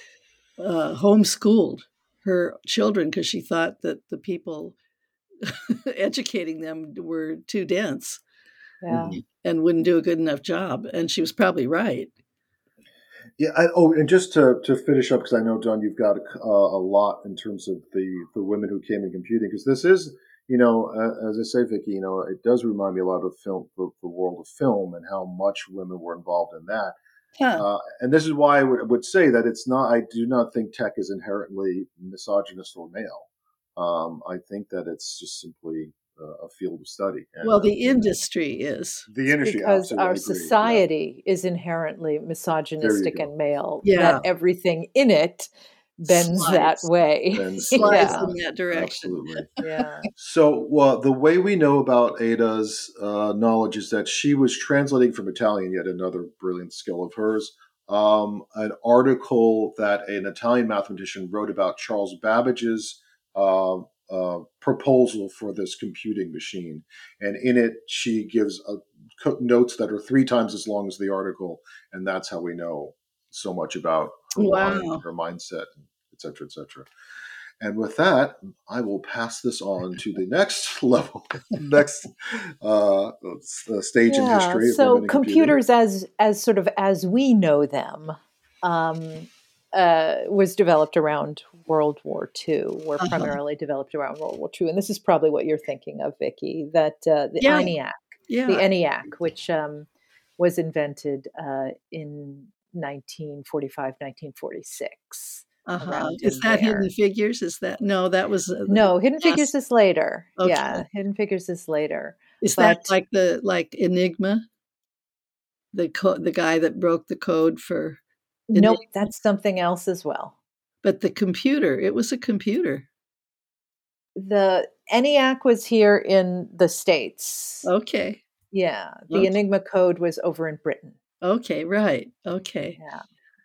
uh, homeschooled her children because she thought that the people educating them were too dense yeah. and wouldn't do a good enough job. And she was probably right. Yeah. I, oh, and just to, to finish up, because I know Dawn, you've got a, a, lot in terms of the the women who came in computing, because this is, you know, uh, as I say, Vicki, you know, it does remind me a lot of film, the, the world of film, and how much women were involved in that. Huh. Uh, and this is why I would, would, say that it's not. I do not think tech is inherently misogynist or male. Um, I think that it's just simply a field of study. And, well, the industry is the industry because our society yeah. is inherently misogynistic and male. Yeah, that everything in it bends Slides. that way. Bends Slides yeah. in that direction. Absolutely. yeah. So, well, the way we know about Ada's uh, knowledge is that she was translating from Italian, yet another brilliant skill of hers. Um, an article that an Italian mathematician wrote about Charles Babbage's uh, uh, proposal for this computing machine. And in it, she gives a, notes that are three times as long as the article. And that's how we know so much about her, wow. mind, her mindset, et cetera, et cetera. And with that, I will pass this on to the next level, next uh, stage yeah, in history. So computers, as as sort of as we know them, um, uh, was developed around World War II. Were uh-huh. primarily developed around World War II, and this is probably what you're thinking of, Vicki. That uh, the yeah. ENIAC, yeah. the ENIAC, which um, was invented uh, in 1945, 1946. Uh-huh. Is that there. Hidden Figures? Is that no? That was uh, no. Hidden last... Figures is later. Okay. Yeah, Hidden Figures is later. Is but... that like the like Enigma? The co- the guy that broke the code for. Enigma? Nope, that's something else as well. But the computer, it was a computer. The ENIAC was here in the states. Okay. Yeah, the okay. Enigma code was over in Britain. Okay, right. Okay. Yeah.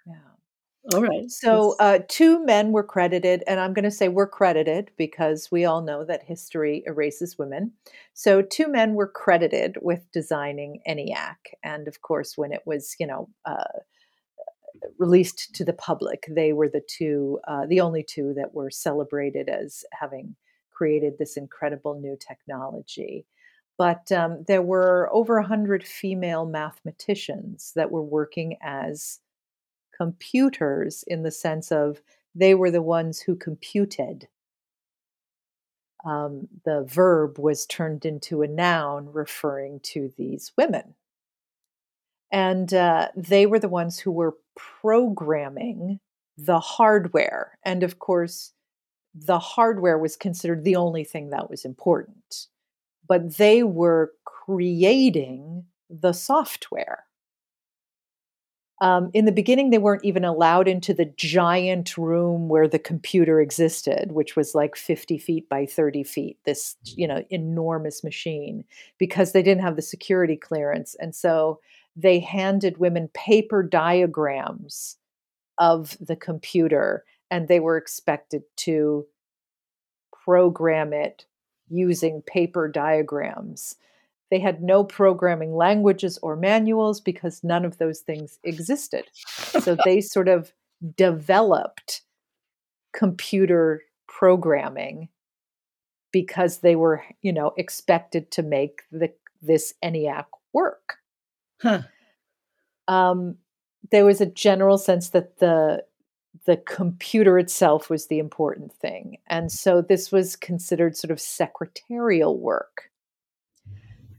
Yeah. All right. So uh, two men were credited, and I'm going to say we're credited because we all know that history erases women. So two men were credited with designing ENIAC, and of course, when it was, you know, uh, released to the public, they were the two, uh, the only two that were celebrated as having created this incredible new technology. But um, there were over 100 female mathematicians that were working as computers in the sense of they were the ones who computed. Um, the verb was turned into a noun referring to these women. And uh, they were the ones who were programming the hardware. And of course, the hardware was considered the only thing that was important but they were creating the software. Um, in the beginning, they weren't even allowed into the giant room where the computer existed, which was like 50 feet by 30 feet, this, you know, enormous machine, because they didn't have the security clearance. And so they handed women paper diagrams of the computer, and they were expected to program it using paper diagrams. They had no programming languages or manuals because none of those things existed. So they sort of developed computer programming because they were, you know, expected to make the this ENIAC work. Huh. Um, there was a general sense that the the computer itself was the important thing. And so this was considered sort of secretarial work.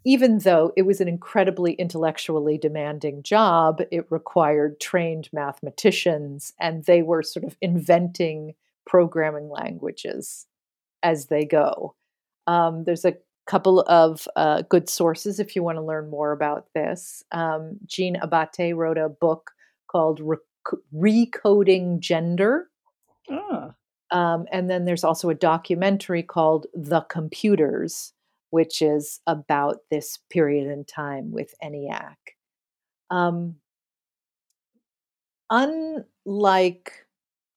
Even though it was an incredibly intellectually demanding job, it required trained mathematicians, and they were sort of inventing programming languages as they go. Um, there's a couple of uh, good sources if you want to learn more about this. Um, Jean Abbate wrote a book called recoding gender, Ah. Um, and then there's also a documentary called The Computers, which is about this period in time with ENIAC. Um, unlike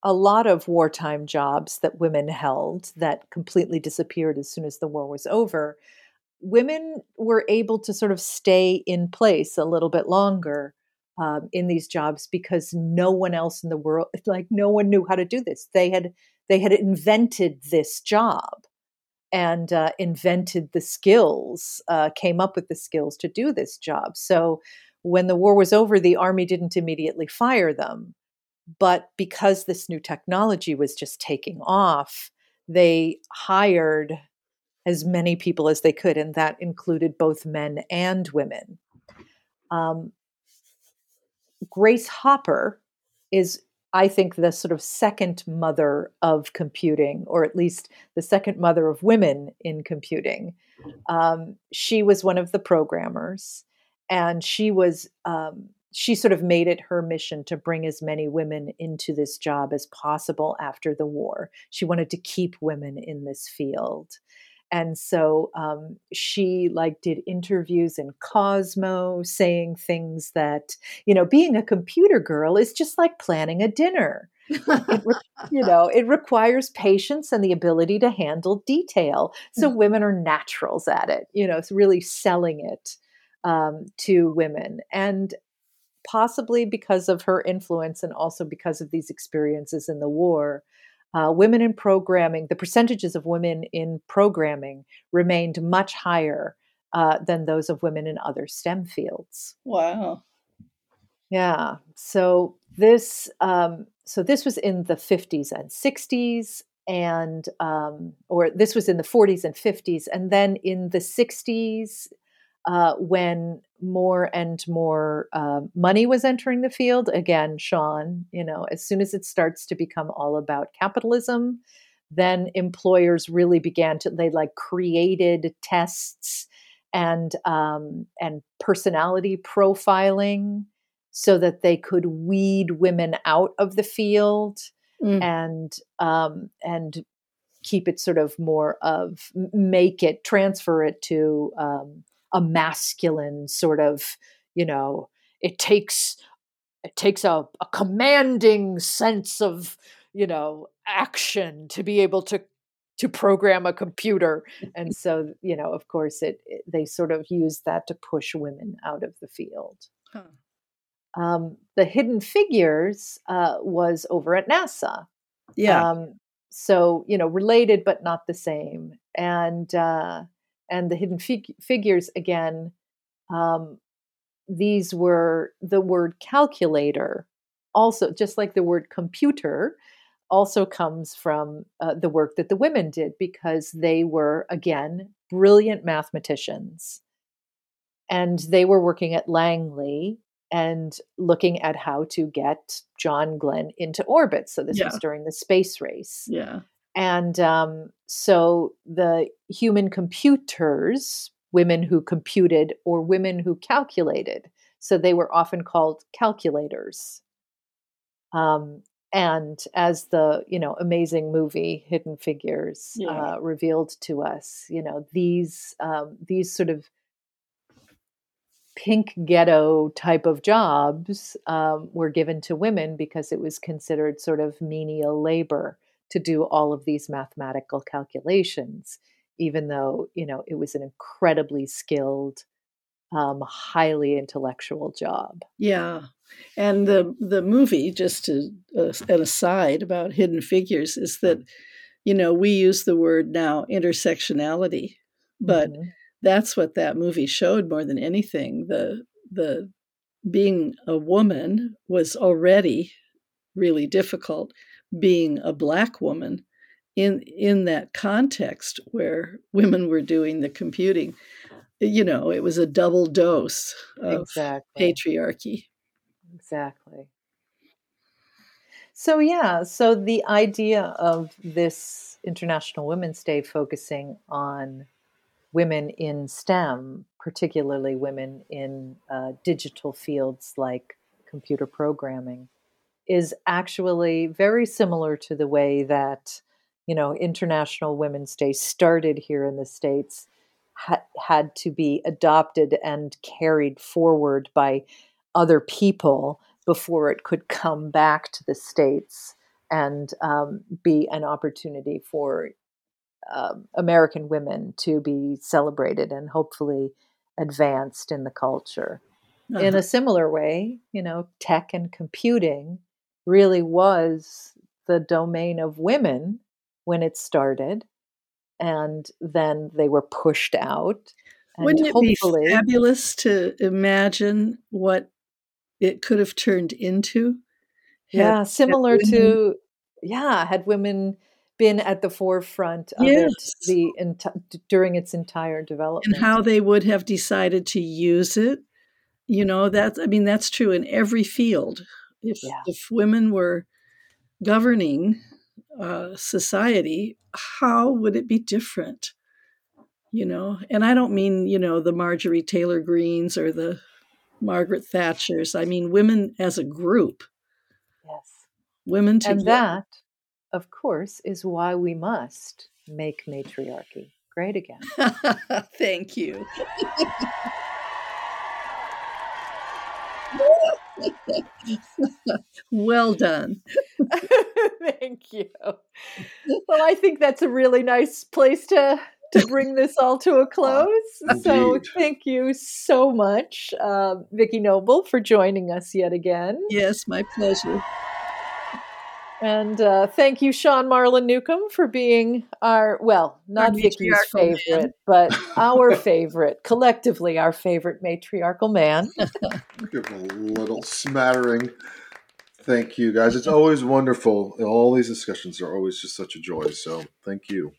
a lot of wartime jobs that women held that completely disappeared as soon as the war was over, women were able to sort of stay in place a little bit longer um, in these jobs because no one else in the world, like no one knew how to do this. They had they had invented this job and uh, invented the skills, uh, came up with the skills to do this job. So when the war was over, the army didn't immediately fire them. But because this new technology was just taking off, they hired as many people as they could, and that included both men and women. Um, Grace Hopper is, I think, the sort of second mother of computing, or at least the second mother of women in computing. Um, she was one of the programmers, and she was um, she sort of made it her mission to bring as many women into this job as possible after the war. She wanted to keep women in this field. And so um, she like did interviews in Cosmo saying things that, you know, being a computer girl is just like planning a dinner. re- you know, it requires patience and the ability to handle detail. So women are naturals at it. You know, it's really selling it um, to women. And possibly because of her influence and also because of these experiences in the war, uh, women in programming, the percentages of women in programming remained much higher uh, than those of women in other STEM fields. Wow. Yeah. So this, um, so this was in the 50s and 60s, and um, or this was in the 40s and 50s, and then in the 60s, uh, when more and more uh, money was entering the field. Again, Sean, you know, as soon as it starts to become all about capitalism, then employers really began to they like created tests and um, and personality profiling so that they could weed women out of the field mm. and um, and keep it sort of more of make it transfer it to um, a masculine sort of, you know, it takes it takes a, a commanding sense of, you know, action to be able to to program a computer. And so you know of course it, it, they sort of use that to push women out of the field. Huh. um, the hidden figures uh, was over at nasa. Yeah. Um, so you know related but not the same. And uh, and the hidden fig- figures again um, these were the word calculator also just like the word computer also comes from uh, the work that the women did because they were again brilliant mathematicians. And they were working at langley and looking at how to get john glenn into orbit. So this yeah. was during the space race. Yeah and um, so the human computers, women who computed or women who calculated, so they were often called calculators. Um, and as the you know amazing movie Hidden Figures yeah. uh, revealed to us, you know these um, these sort of pink ghetto type of jobs um, were given to women because it was considered sort of menial labor to do all of these mathematical calculations, even though, you know, it was an incredibly skilled, um, highly intellectual job. Yeah. And the, the movie, just to, uh, an aside about hidden figures, is that, you know, we use the word now intersectionality, but mm-hmm. that's what that movie showed more than anything. The, the, being a woman was already really difficult being a black woman in in that context where women were doing the computing you know it was a double dose of exactly. patriarchy exactly so yeah so the idea of this international women's day focusing on women in stem particularly women in uh, digital fields like computer programming is actually very similar to the way that you know International Women's Day started here in the states ha- had to be adopted and carried forward by other people before it could come back to the states and um, be an opportunity for uh, American women to be celebrated and hopefully advanced in the culture. Uh-huh. In a similar way, you know, tech and computing really was the domain of women when it started, and then they were pushed out. Wouldn't it be fabulous to imagine what it could have turned into? yeah, similar to yeah, had women been at the forefront of yes. it the enti- during its entire development and how they would have decided to use it you know that's i mean that's true in every field if yeah. if women were governing uh, society how would it be different you know and i don't mean you know the marjorie taylor greenes or the margaret thatchers i mean women as a group yes women together. and that of course, is why we must make matriarchy great again. Thank you. well done. Thank you. Well, I think that's a really nice place to to bring this all to a close. so, thank you so much, uh, Vicki Noble, for joining us yet again. Yes, my pleasure. And uh, thank you, Sean Marlon Newcomb, for being our, well, not Vicki's favorite, man. but our favorite, collectively our favorite matriarchal man. Give a little smattering. Thank you, guys. It's always wonderful. All these discussions are always just such a joy. So thank you.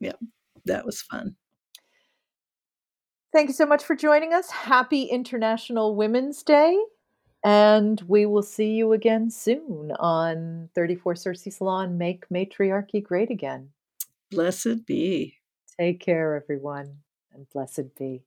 Yeah, that was fun. Thank you so much for joining us. Happy International Women's Day. And we will see you again soon on 34 Circe Salon Make Matriarchy Great Again. Blessed be. Take care, everyone, and blessed be.